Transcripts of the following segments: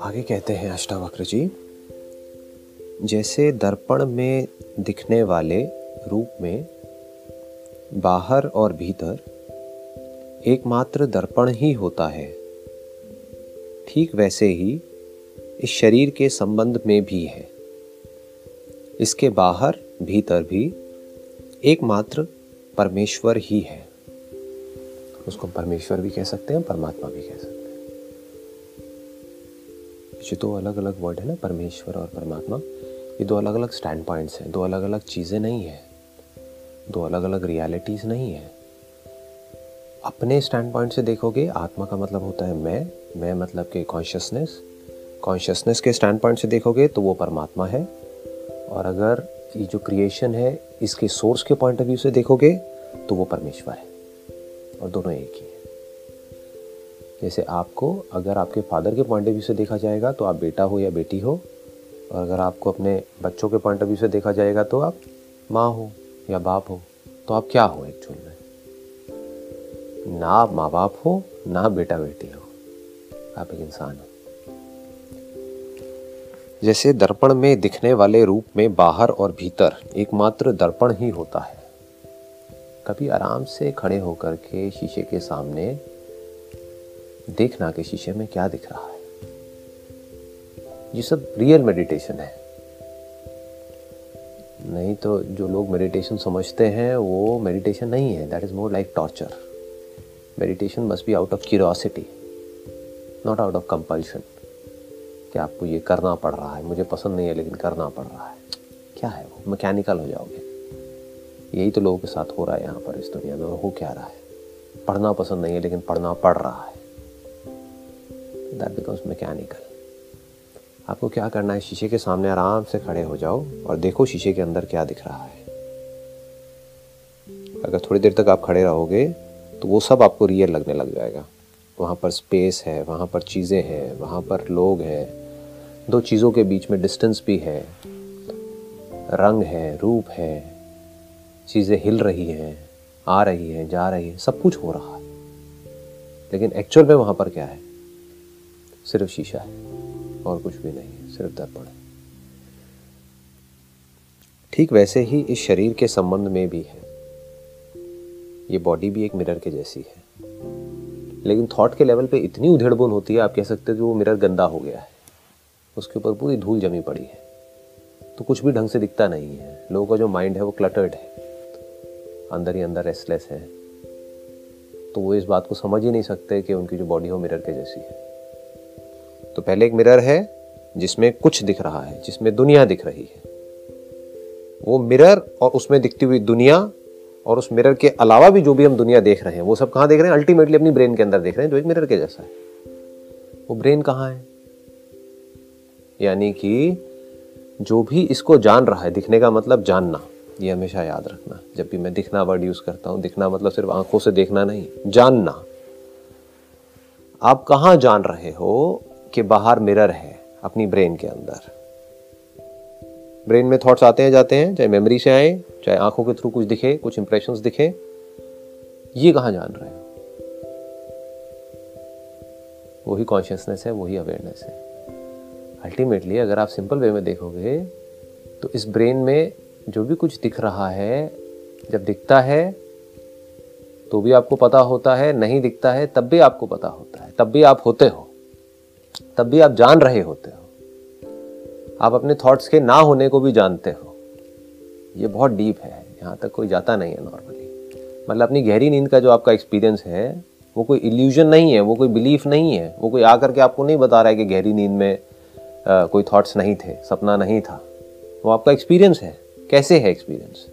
आगे कहते हैं अष्टावक्र जी, जैसे दर्पण में दिखने वाले रूप में बाहर और भीतर एकमात्र दर्पण ही होता है, ठीक वैसे ही इस शरीर के संबंध में भी है। इसके बाहर, भीतर भी एकमात्र परमेश्वर ही है। उसको परमेश्वर भी कह सकते हैं परमात्मा भी कह सकते हैं। ये दो अलग अलग वर्ड है ना, परमेश्वर और परमात्मा, ये दो अलग अलग स्टैंड पॉइंट्स हैं, दो अलग अलग चीज़ें नहीं है, दो अलग अलग रियलिटीज़ नहीं है। अपने स्टैंड पॉइंट से देखोगे, आत्मा का मतलब होता है मैं मैं मतलब कि कॉन्शियसनेस कॉन्शियसनेस के स्टैंड पॉइंट से देखोगे तो वो परमात्मा है। और अगर ये जो क्रिएशन है, इसके सोर्स के पॉइंट ऑफ़ व्यू से देखोगे तो वो परमेश्वर है। और दोनों एक ही है। जैसे आपको, अगर आपके फादर के पॉइंट ऑफ़ व्यू से देखा जाएगा तो आप बेटा हो या बेटी हो, और अगर आपको अपने बच्चों के पॉइंट ऑफ़ व्यू से देखा जाएगा तो आप माँ हो या बाप हो तो आप क्या हो एक्चुअल में? ना आप माँ बाप हो, ना बेटा बेटी हो। आप एक इंसान हो। जैसे दर्पण में दिखने वाले रूप में बाहर और भीतर, एकमात्र दर्पण ही होता है। कभी आराम से खड़े होकर के शीशे के सामने देखना कि शीशे में क्या दिख रहा है। ये सब रियल मेडिटेशन है। नहीं तो जो लोग मेडिटेशन समझते हैं, वो मेडिटेशन नहीं है। That is more like torture meditation must be out of curiosity not out of compulsion कि आपको ये करना पड़ रहा है। मुझे पसंद नहीं है, लेकिन करना पड़ रहा है। क्या है वो? मैकेनिकल हो जाओगे। यही तो लोगों के साथ हो रहा है यहाँ पर इस दुनिया में, हो क्या रहा है? पढ़ना पसंद नहीं है, लेकिन पढ़ना पड़ रहा है। दैट बिकम्स मैकेनिकल आपको क्या करना है? शीशे के सामने आराम से खड़े हो जाओ और देखो शीशे के अंदर क्या दिख रहा है। अगर थोड़ी देर तक आप खड़े रहोगे तो वो सब आपको रियल लगने लग जाएगा। वहाँ पर स्पेस है, वहाँ पर चीज़ें हैं, वहाँ पर लोग हैं। दो चीज़ों के बीच में डिस्टेंस भी है। रंग है, रूप है चीज़ें हिल रही हैं, आ रही हैं, जा रही है, सब कुछ हो रहा है। लेकिन एक्चुअल में वहाँ पर क्या है? सिर्फ़ शीशा है, और कुछ भी नहीं है, सिर्फ़ दर्पण है। ठीक वैसे ही इस शरीर के संबंध में भी है। ये बॉडी भी एक मिरर के जैसी है। लेकिन थॉट के लेवल पे इतनी उधेड़बुन होती है, आप कह सकते हो कि वो मिरर गंदा हो गया है। उसके ऊपर पूरी धूल जमी पड़ी है। तो कुछ भी ढंग से दिखता नहीं है। लोगों का जो माइंड है वो क्लटर्ड है। अंदर ही अंदर रेस्टलेस है। तो वो इस बात को समझ ही नहीं सकते कि उनकी जो बॉडी हो मिरर के जैसी है। तो पहले एक मिरर है, जिसमें कुछ दिख रहा है, जिसमें दुनिया दिख रही है। वो मिरर और उसमें दिखती हुई दुनिया और उस मिरर के अलावा भी जो भी हम दुनिया देख रहे हैं, वो सब कहाँ देख रहे हैं? अल्टीमेटली अपनी ब्रेन के अंदर देख रहे हैं, जो एक मिरर के जैसा है। वो ब्रेन कहाँ है? यानी कि जो भी इसको जान रहा है, दिखने का मतलब जानना। ये हमेशा याद रखना। जब भी मैं दिखना वर्ड यूज़ करता हूँ, दिखना मतलब सिर्फ़ आँखों से देखना नहीं, जानना। आप कहाँ जान रहे हो कि बाहर मिरर है अपनी ब्रेन के अंदर? ब्रेन में थॉट्स आते हैं, जाते हैं, चाहे मेमोरी से आए, चाहे आँखों के थ्रू कुछ दिखे, कुछ इंप्रेशंस दिखे। ये कहाँ जान रहे हो? वही कॉन्शियसनेस है, वही अवेयरनेस है। अल्टीमेटली अगर आप सिंपल वे में देखोगे तो इस ब्रेन में जो भी कुछ दिख रहा है जब दिखता है तो भी आपको पता होता है नहीं दिखता है तब भी आपको पता होता है। तब भी आप होते हो। तब भी आप जान रहे होते हो। आप अपने थॉट्स के ना होने को भी जानते हो। ये बहुत डीप है। यहाँ तक कोई जाता नहीं है नॉर्मली मतलब अपनी गहरी नींद का जो आपका एक्सपीरियंस है वो कोई इल्यूजन नहीं है वो कोई बिलीफ नहीं है। वो कोई आकर के आपको नहीं बता रहा है कि गहरी नींद में आ, कोई थॉट्स नहीं थे सपना नहीं था। वो आपका एक्सपीरियंस है। कैसे है एक्सपीरियंस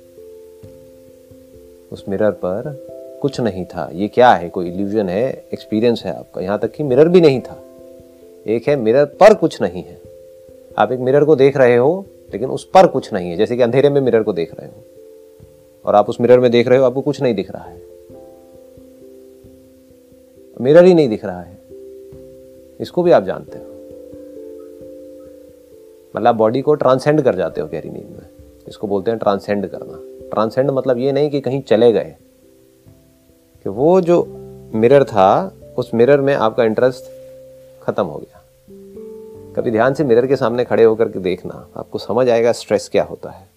उस मिरर पर कुछ नहीं था। ये क्या है? कोई इल्यूजन है? एक्सपीरियंस है आपका। यहाँ तक कि मिरर भी नहीं था। एक है मिरर पर कुछ नहीं है। आप एक मिरर को देख रहे हो, लेकिन उस पर कुछ नहीं है। जैसे कि अंधेरे में मिरर को देख रहे हो। और आप उस मिरर में देख रहे हो, आपको कुछ नहीं दिख रहा है। मिरर ही नहीं दिख रहा है। इसको भी आप जानते हो। मतलब बॉडी को ट्रांसेंड कर जाते हो गहरी नींद में। इसको बोलते हैं ट्रांसेंड करना। ट्रांसेंड मतलब ये नहीं कि कहीं चले गए। कि वो जो मिरर था, उस मिरर में आपका इंटरेस्ट खत्म हो गया। कभी ध्यान से मिरर के सामने खड़े होकर के देखना, आपको समझ आएगा स्ट्रेस क्या होता है।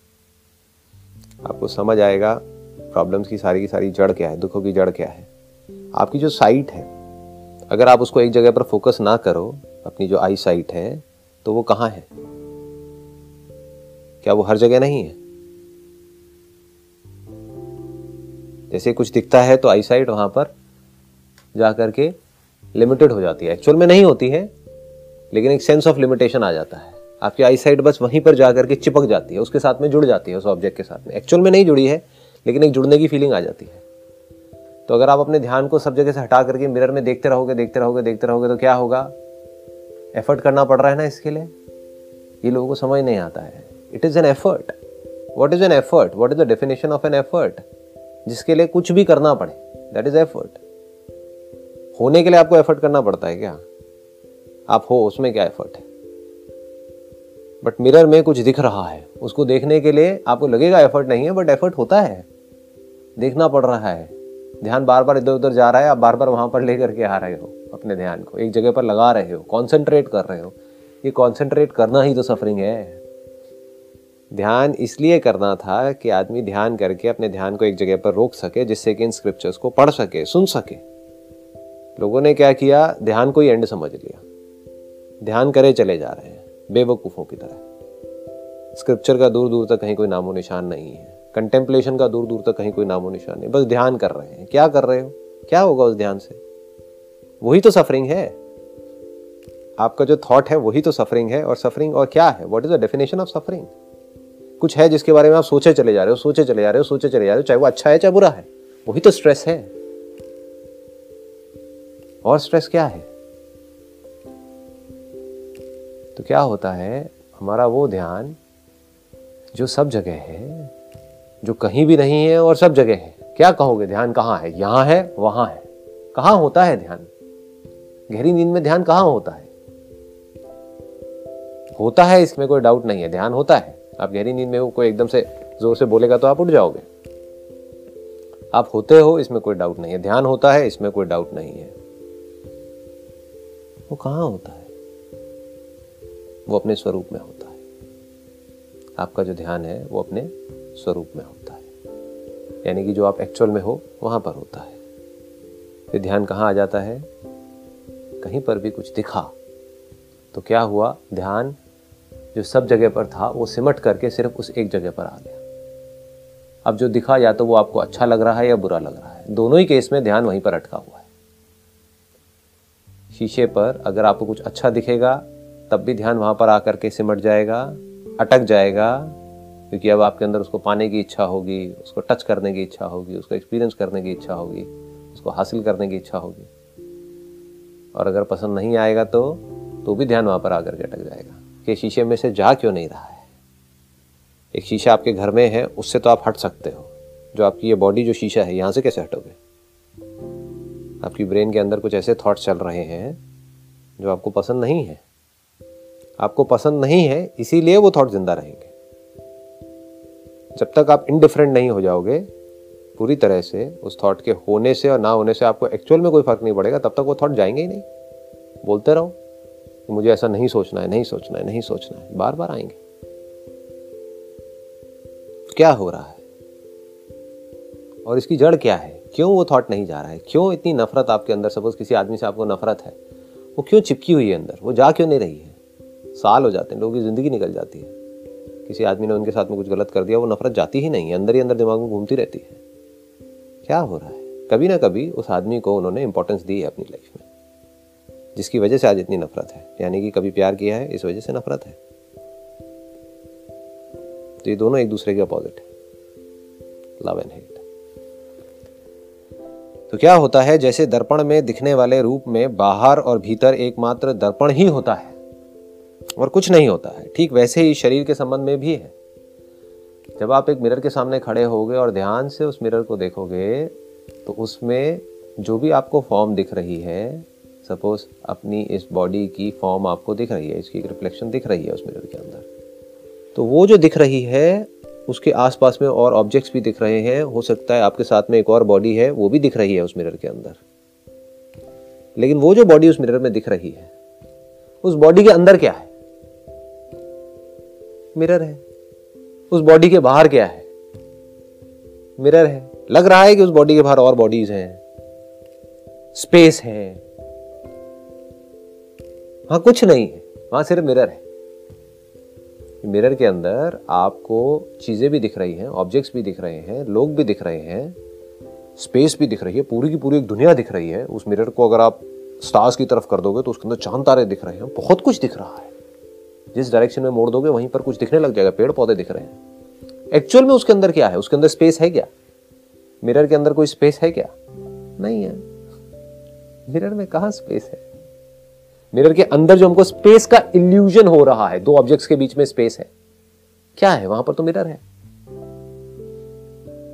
आपको समझ आएगा प्रॉब्लम्स की सारी की सारी जड़ क्या है, दुखों की जड़ क्या है। आपकी जो साइट है, अगर आप उसको एक जगह पर फोकस ना करो, अपनी जो आई साइट है तो वो कहाँ है? क्या वो हर जगह नहीं है? जैसे कुछ दिखता है तो आई साइट वहाँ पर जा करके लिमिटेड हो जाती है। एक्चुअल में नहीं होती है, लेकिन एक सेंस ऑफ़ लिमिटेशन आ जाता है। आपकी आई साइट बस वहीं पर जा करके चिपक जाती है, उसके साथ में जुड़ जाती है, उस ऑब्जेक्ट के साथ में। एक्चुअल में नहीं जुड़ी है, लेकिन एक जुड़ने की फीलिंग आ जाती है। तो अगर आप अपने ध्यान को सब जगह से हटा करके मिरर में देखते रहोगे देखते रहोगे देखते रहोगे तो क्या होगा? एफर्ट करना पड़ रहा है ना इसके लिए? ये लोगों को समझ नहीं आता है। It is an effort what is an effort what is the definition of an effort जिसके लिए कुछ भी करना पड़े. दैट इज़ एफर्ट होने के लिए आपको एफर्ट करना पड़ता है क्या? आप हो, उसमें क्या एफर्ट है? बट मिरर में कुछ दिख रहा है. उसको देखने के लिए आपको लगेगा एफर्ट नहीं है बट एफर्ट होता है. देखना पड़ रहा है. ध्यान बार बार इधर उधर जा रहा है, आप बार बार वहाँ पर लेकर के आ रहे हो, अपने ध्यान को. एक जगह पर लगा रहे हो कॉन्सेंट्रेट कर रहे हो. ये कॉन्सेंट्रेट करना ही तो सफरिंग है. ध्यान इसलिए करना था कि आदमी ध्यान करके अपने ध्यान को एक जगह पर रोक सके, जिससे कि इन स्क्रिप्चर्स को पढ़ सके, सुन सके। लोगों ने क्या किया? ध्यान को ही एंड समझ लिया। ध्यान करे चले जा रहे हैं, बेवकूफ़ों की तरह। स्क्रिप्चर का दूर दूर तक कहीं कोई नामो निशान नहीं है। कंटेम्पलेशन का दूर दूर तक कहीं कोई नामो निशान नहीं। बस ध्यान कर रहे हैं। क्या कर रहे हो? क्या होगा उस ध्यान से? वही तो सफरिंग है। आपका जो थॉट है, वही तो सफरिंग है। और सफरिंग और क्या है? What is the definition of suffering कुछ है जिसके बारे में आप सोचे चले जा रहे हो, सोचे चले जा रहे हो, सोचे चले जा रहे हो, चाहे वो अच्छा है, चाहे बुरा है। वही तो स्ट्रेस है। और स्ट्रेस क्या है? तो क्या होता है, हमारा वो ध्यान जो सब जगह है, जो कहीं भी नहीं है और सब जगह है। क्या कहोगे? ध्यान कहाँ है? यहाँ है, वहाँ है। कहाँ होता है ध्यान? गहरी नींद में ध्यान कहाँ होता है? होता है, इसमें कोई डाउट नहीं है। ध्यान होता है। आप गहरी नींद में हो, कोई एकदम से ज़ोर से बोलेगा तो आप उठ जाओगे। आप होते हो, इसमें कोई डाउट नहीं है। ध्यान होता है, इसमें कोई डाउट नहीं है। वो कहाँ होता है? वो अपने स्वरूप में होता है। आपका जो ध्यान है, वो अपने स्वरूप में होता है। यानी कि जो आप एक्चुअल में हो, वहाँ पर होता है। फिर ध्यान कहाँ आ जाता है? कहीं पर भी कुछ दिखा। तो क्या हुआ? ध्यान जो सब जगह पर था, वो सिमट करके सिर्फ़ उस एक जगह पर आ गया। अब जो दिखा, या तो वो आपको अच्छा लग रहा है या बुरा लग रहा है। दोनों ही केस में ध्यान वहीं पर अटका हुआ है। शीशे पर अगर आपको कुछ अच्छा दिखेगा, तब भी ध्यान वहाँ पर आकर के सिमट जाएगा, अटक जाएगा, क्योंकि अब आपके अंदर उसको पाने की इच्छा होगी, उसको टच करने की इच्छा होगी, उसको एक्सपीरियंस करने की इच्छा होगी, उसको हासिल करने की इच्छा होगी। और अगर पसंद नहीं आएगा तो तो भी ध्यान वहाँ पर आकर के अटक जाएगा। कि शीशे में से जा क्यों नहीं रहा है? एक शीशा आपके घर में है, उससे तो आप हट सकते हो। जो आपकी ये बॉडी जो शीशा है, यहाँ से कैसे हटोगे? आपकी ब्रेन के अंदर कुछ ऐसे थॉट्स चल रहे हैं, जो आपको पसंद नहीं है। आपको पसंद नहीं है, इसीलिए वो थॉट ज़िंदा रहेंगे। जब तक आप इनडिफरेंट नहीं हो जाओगे, पूरी तरह से उस थॉट के होने से और ना होने से आपको एक्चुअल में कोई फ़र्क नहीं पड़ेगा, तब तक वो थॉट जाएँगे ही नहीं। बोलते रहो। कि मुझे ऐसा नहीं सोचना है, नहीं सोचना है, नहीं सोचना है। बार बार आएँगे। क्या हो रहा है? और इसकी जड़ क्या है? क्यों वो थॉट नहीं जा रहा है? क्यों इतनी नफरत आपके अंदर सपोज़ किसी आदमी से आपको नफरत है, वो क्यों चिपकी हुई है अंदर? वो जा क्यों नहीं रही है? साल हो जाते हैं, लोगों की ज़िंदगी निकल जाती है। किसी आदमी ने उनके साथ में कुछ गलत कर दिया, वो नफरत जाती ही नहीं है, अंदर ही अंदर दिमाग में घूमती रहती है। क्या हो रहा है? कभी ना कभी उस आदमी को उन्होंने इंपॉर्टेंस दी है अपनी लाइफ में। जिसकी वजह से आज इतनी नफरत है। यानी कि कभी प्यार किया है, इस वजह से नफरत है। तो ये दोनों एक दूसरे के अपोजिट है। लव एंड हेट तो क्या होता है, जैसे दर्पण में दिखने वाले रूप में बाहर और भीतर एकमात्र दर्पण ही होता है और कुछ नहीं होता है। ठीक वैसे ही शरीर के संबंध में भी है। जब आप एक मिरर के सामने खड़े होगे और ध्यान से उस मिरर को देखोगे तो उसमें जो भी आपको फॉर्म दिख रही है सपोज़ अपनी इस बॉडी की फॉर्म आपको दिख रही है, इसकी एक रिफ्लेक्शन दिख रही है उस मिरर के अंदर। तो वो जो दिख रही है, उसके आसपास में और ऑब्जेक्ट्स भी दिख रहे हैं, हो सकता है आपके साथ में एक और बॉडी है, वो भी दिख रही है उस मिरर के अंदर। लेकिन वो जो बॉडी उस मिरर में दिख रही है, उस बॉडी के अंदर क्या है? मिरर है। उस बॉडी के बाहर क्या है? मिरर है। लग रहा है कि उस बॉडी के बाहर और बॉडीज हैं। स्पेस है। वहाँ कुछ नहीं है। वहाँ सिर्फ़ मिरर है। मिरर के अंदर आपको चीज़ें भी दिख रही हैं ऑब्जेक्ट्स भी दिख रहे हैं, लोग भी दिख रहे हैं स्पेस भी दिख रही है, पूरी की पूरी एक दुनिया दिख रही है। उस मिरर को अगर आप स्टार्स की तरफ़ कर दोगे तो उसके अंदर चाँद तारे दिख रहे हैं, बहुत कुछ दिख रहा है। जिस डायरेक्शन में मोड़ दोगे, वहीं पर कुछ दिखने लग जाएगा पेड़ पौधे दिख रहे हैं। एक्चुअल में उसके अंदर क्या है? उसके अंदर स्पेस है क्या? मिरर के अंदर कोई स्पेस है क्या? नहीं है। मिरर में कहा स्पेस है? मिरर के अंदर जो हमको स्पेस का इल्यूजन हो रहा है, दो ऑब्जेक्ट्स के बीच में स्पेस है। क्या है? वहाँ पर तो मिरर है।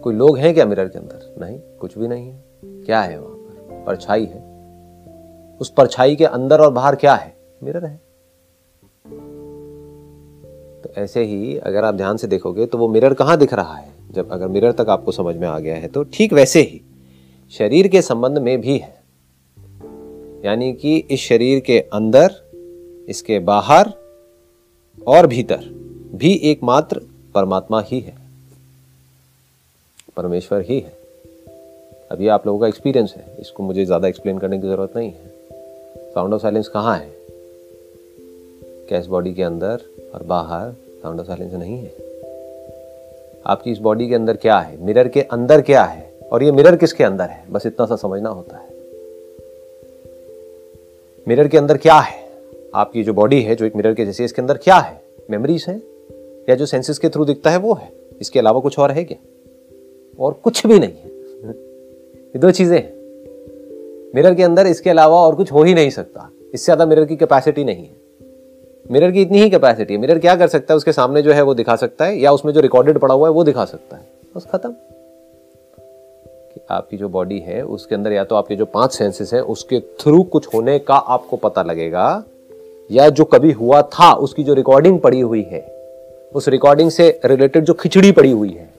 कोई लोग हैं क्या मिरर के अंदर? नहीं, कुछ भी नहीं है। क्या है वहाँ पर? परछाई है। उस परछाई के अंदर और बाहर क्या है? मिरर है। तो ऐसे ही अगर आप ध्यान से देखोगे तो वो मिरर कहाँ दिख रहा है? जब अगर मिरर तक आपको समझ में आ गया है तो ठीक वैसे ही। शरीर के संबंध में भी है। यानी कि इस शरीर के अंदर, इसके बाहर और भीतर भी एकमात्र परमात्मा ही है। परमेश्वर ही है। अभी आप लोगों का एक्सपीरियंस है। इसको मुझे ज़्यादा एक्सप्लेन करने की ज़रूरत नहीं है। साउंड ऑफ़ साइलेंस कहाँ है? कैस बॉडी के अंदर और बाहर साउंड ऑफ़ साइलेंस नहीं है। आपकी इस बॉडी के अंदर क्या है? मिरर के अंदर क्या है? और ये मिरर किसके अंदर है? बस इतना सा समझना होता है। मिरर के अंदर क्या है? आपकी जो बॉडी है, जो एक मिरर के जैसे इसके अंदर क्या है? मेमोरीज है? या जो सेंसेस के थ्रू दिखता है वो है? इसके अलावा कुछ और है क्या? और कुछ भी नहीं है। ये दो चीज़ें हैं। मिरर के अंदर इसके अलावा और कुछ हो ही नहीं सकता। इससे ज़्यादा मिरर की कैपेसिटी नहीं है। मिरर की इतनी ही कैपेसिटी है। मिरर क्या कर सकता है? उसके सामने जो है वो दिखा सकता है, या उसमें जो रिकॉर्डेड पड़ा हुआ है वो दिखा सकता है। बस खत्म। आपकी जो बॉडी है, उसके अंदर या तो आपके जो पाँच सेंसेस हैं, उसके थ्रू कुछ होने का आपको पता लगेगा, या जो कभी हुआ था, उसकी जो रिकॉर्डिंग पड़ी हुई है, उस रिकॉर्डिंग से रिलेटेड जो खिचड़ी पड़ी हुई है,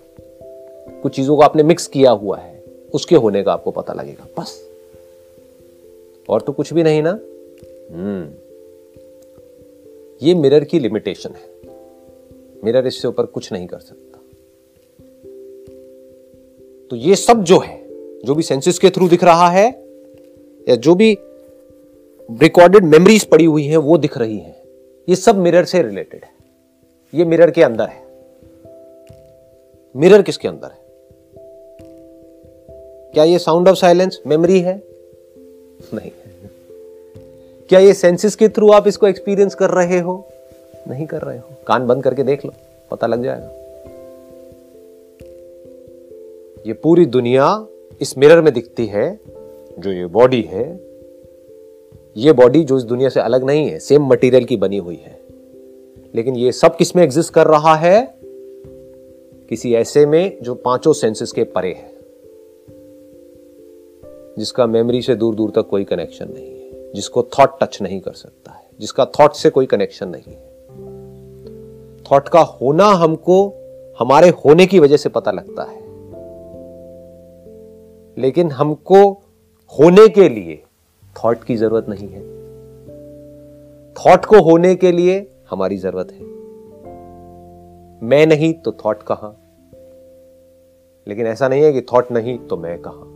कुछ चीज़ों को आपने मिक्स किया हुआ है, उसके होने का आपको पता लगेगा, बस। और तो कुछ भी नहीं ना? हम्म। ये मिरर की लिमिटेशन है। मिरर इससे ऊपर कुछ नहीं कर सकता। तो ये सब जो है जो भी सेंसेस के थ्रू दिख रहा है, या जो भी रिकॉर्डेड मेमोरीज पड़ी हुई है, वो दिख रही है। ये सब मिरर से रिलेटेड है। ये मिरर के अंदर है। मिरर किसके अंदर है? क्या ये साउंड ऑफ़ साइलेंस मेमोरी है? नहीं। क्या ये सेंसेस के थ्रू आप इसको एक्सपीरियंस कर रहे हो? नहीं कर रहे हो। कान बंद करके देख लो, पता लग जाएगा। ये पूरी दुनिया इस मिरर में दिखती है जो ये बॉडी है, ये बॉडी जो इस दुनिया से अलग नहीं है सेम मटेरियल की बनी हुई है। लेकिन ये सब किसमें एग्जिस्ट कर रहा है? किसी ऐसे में जो पाँचों सेंसेस के परे है, जिसका मेमोरी से दूर दूर तक कोई कनेक्शन नहीं है, जिसको थॉट टच नहीं कर सकता है, जिसका थॉट से कोई कनेक्शन नहीं है। थॉट का होना हमको, हमारे होने की वजह से पता लगता है। लेकिन हमको होने के लिए थॉट की ज़रूरत नहीं है। थॉट को होने के लिए हमारी ज़रूरत है। मैं नहीं तो थॉट कहाँ? लेकिन ऐसा नहीं है कि थॉट नहीं तो मैं कहाँ?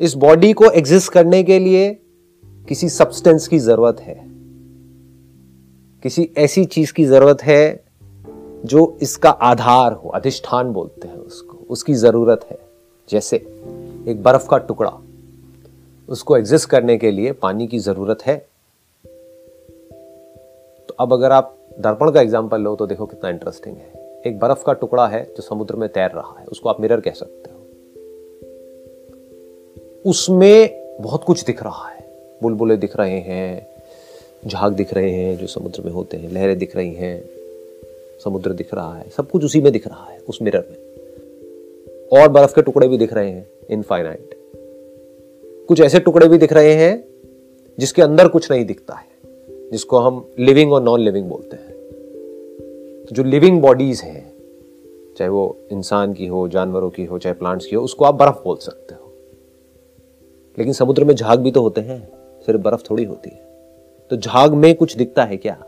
इस बॉडी को एग्जिस्ट करने के लिए किसी सब्सटेंस की ज़रूरत है। किसी ऐसी चीज़ की ज़रूरत है जो इसका आधार हो, अधिष्ठान बोलते हैं उसको, उसकी ज़रूरत है। जैसे एक बर्फ़ का टुकड़ा। उसको एग्जिस्ट करने के लिए पानी की ज़रूरत है। तो अब अगर आप दर्पण का एग्ज़ाम्पल लो तो देखो कितना इंटरेस्टिंग है। एक बर्फ़ का टुकड़ा है जो समुद्र में तैर रहा है। उसको आप मिरर कह सकते हो। उसमें बहुत कुछ दिख रहा है। बुलबुले दिख रहे हैं, झाग दिख रहे हैं जो समुद्र में होते हैं, लहरें दिख रही हैं, समुद्र दिख रहा है, सब कुछ उसी में दिख रहा है, उस मिरर में। और बर्फ़ के टुकड़े भी दिख रहे हैं इनफाइनाइट कुछ ऐसे टुकड़े भी दिख रहे हैं, जिसके अंदर कुछ नहीं दिखता है, जिसको हम लिविंग और नॉन लिविंग बोलते हैं. तो जो लिविंग बॉडीज हैं, चाहे वो इंसान की हो, जानवरों की हो, चाहे प्लांट्स की हो, उसको आप बर्फ़ बोल सकते हो. लेकिन समुद्र में झाग भी तो होते हैं, सिर्फ़ बर्फ़ थोड़ी होती है. तो झाग में कुछ दिखता है क्या?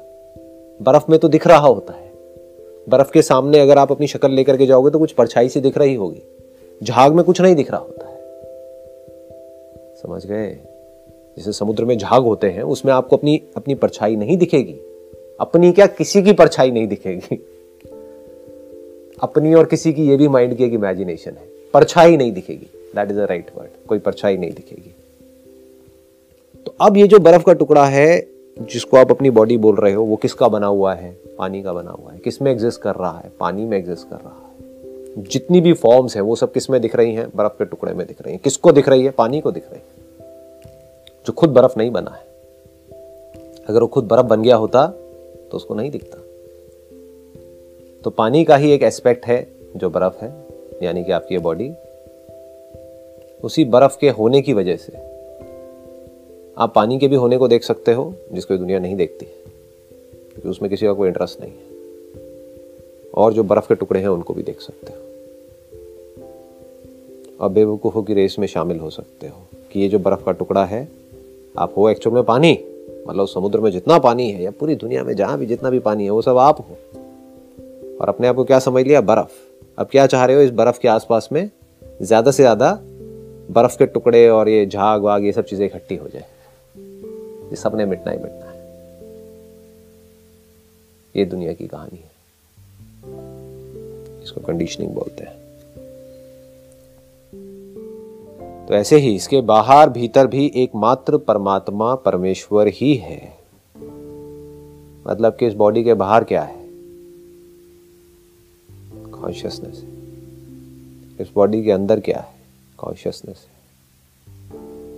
बर्फ़ में तो दिख रहा होता है. बर्फ़ के सामने अगर आप अपनी शक्ल लेकर के जाओगे तो कुछ परछाई सी दिख रही होगी। झाग में कुछ नहीं दिख रहा होता है। समझ गए? जैसे समुद्र में झाग होते हैं, उसमें आपको अपनी अपनी परछाई नहीं दिखेगी। अपनी क्या? किसी की परछाई नहीं दिखेगी। अपनी और किसी की ये भी माइंड की एक इमेजिनेशन है। परछाई नहीं दिखेगी। That is a right word कोई परछाई नहीं दिखेगी। तो अब ये जो बर्फ़ का टुकड़ा है जिसको आप अपनी बॉडी बोल रहे हो, वो किसका बना हुआ है? पानी का बना हुआ है। किसमें एग्जिस्ट कर रहा है? पानी में एग्जिस्ट कर रहा है। जितनी भी फॉर्म्स है, वो सब किसमें दिख रही हैं? बर्फ़ के टुकड़े में दिख रही हैं। किसको दिख रही है? पानी को दिख रही है। जो खुद बर्फ़ नहीं बना है। अगर वो खुद बर्फ़ बन गया होता तो उसको नहीं दिखता। तो पानी का ही एक एस्पेक्ट है, जो बर्फ़ है, यानी कि आपकी बॉडी उसी बर्फ़ के होने की वजह से आप पानी के भी होने को देख सकते हो, जिसको दुनिया नहीं देखती। क्योंकि उसमें किसी का कोई इंटरेस्ट नहीं है। और जो बर्फ़ के टुकड़े हैं, उनको भी देख सकते हो। और बेवकूफ़ों की रेस में शामिल हो सकते हो कि ये जो बर्फ़ का टुकड़ा है, आप हो एक्चुअल में पानी। मतलब समुद्र में जितना पानी है, या पूरी दुनिया में जहाँ भी जितना भी पानी है, वो सब आप हो। और अपने आप को क्या समझ लिया? बर्फ़। अब क्या चाह रहे हो इस बर्फ़ के आसपास में? ज़्यादा से ज़्यादा बर्फ़ के टुकड़े और ये झाग वाग ये सब चीज़ें इकट्ठी हो जाए। ये सबने मिटना ही मिटना है। ये दुनिया की कहानी है। इसको कंडीशनिंग बोलते हैं। तो ऐसे ही इसके बाहर भीतर भी एकमात्र परमात्मा परमेश्वर ही है। मतलब कि इस बॉडी के बाहर क्या है? कॉन्शियसनेस इस बॉडी के अंदर क्या है? कॉन्शियसनेस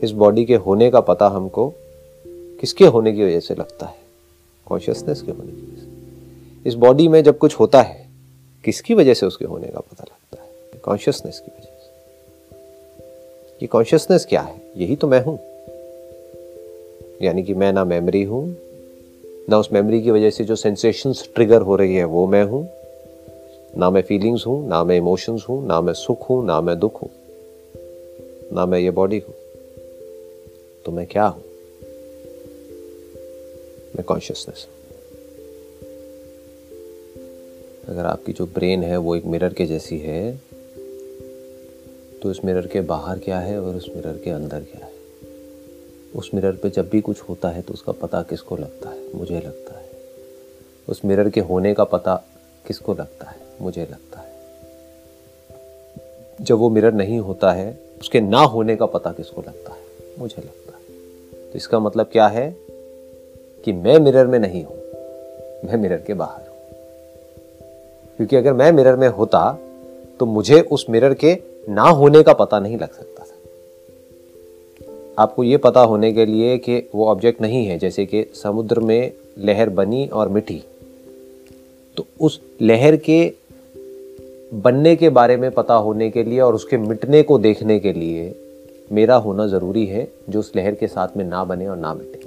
इस बॉडी के होने का पता हमको किसके होने की वजह से लगता है? कॉन्शियसनेस के होने की वजह से। इस बॉडी में जब कुछ होता है, किसकी वजह से उसके होने का पता लगता है? कॉन्शियसनेस की वजह से। ये कॉन्शियसनेस क्या है? यही तो मैं हूँ। यानी कि मैं ना मेमोरी हूँ, ना उस मेमोरी की वजह से जो सेंसेशंस ट्रिगर हो रही है, वो मैं हूँ। ना मैं फीलिंग्स हूँ, ना मैं इमोशंस हूँ, ना मैं सुख हूँ, ना मैं दुख हूँ। ना मैं ये बॉडी हूँ। तो मैं क्या हूँ? मैं कॉन्शियसनेस अगर आपकी जो ब्रेन है, वो एक मिरर के जैसी है तो उस मिरर के बाहर क्या है और उस मिरर के अंदर क्या है? उस मिरर पे जब भी कुछ होता है तो उसका पता किसको लगता है? मुझे लगता है। उस मिरर के होने का पता किसको लगता है? मुझे लगता है। जब वो मिरर नहीं होता है, उसके ना होने का पता किसको लगता है? मुझे लगता है। तो इसका मतलब क्या है? कि मैं मिरर में नहीं हूँ, मैं मिरर के बाहर हूँ। क्योंकि अगर मैं मिरर में होता तो मुझे उस मिरर के ना होने का पता नहीं लग सकता था। आपको यह पता होने के लिए कि वो ऑब्जेक्ट नहीं है, जैसे कि समुद्र में लहर बनी और मिठी तो उस लहर के बनने के बारे में पता होने के लिए और उसके मिटने को देखने के लिए मेरा होना ज़रूरी है जो उस लहर के साथ में ना बने और ना मिटे।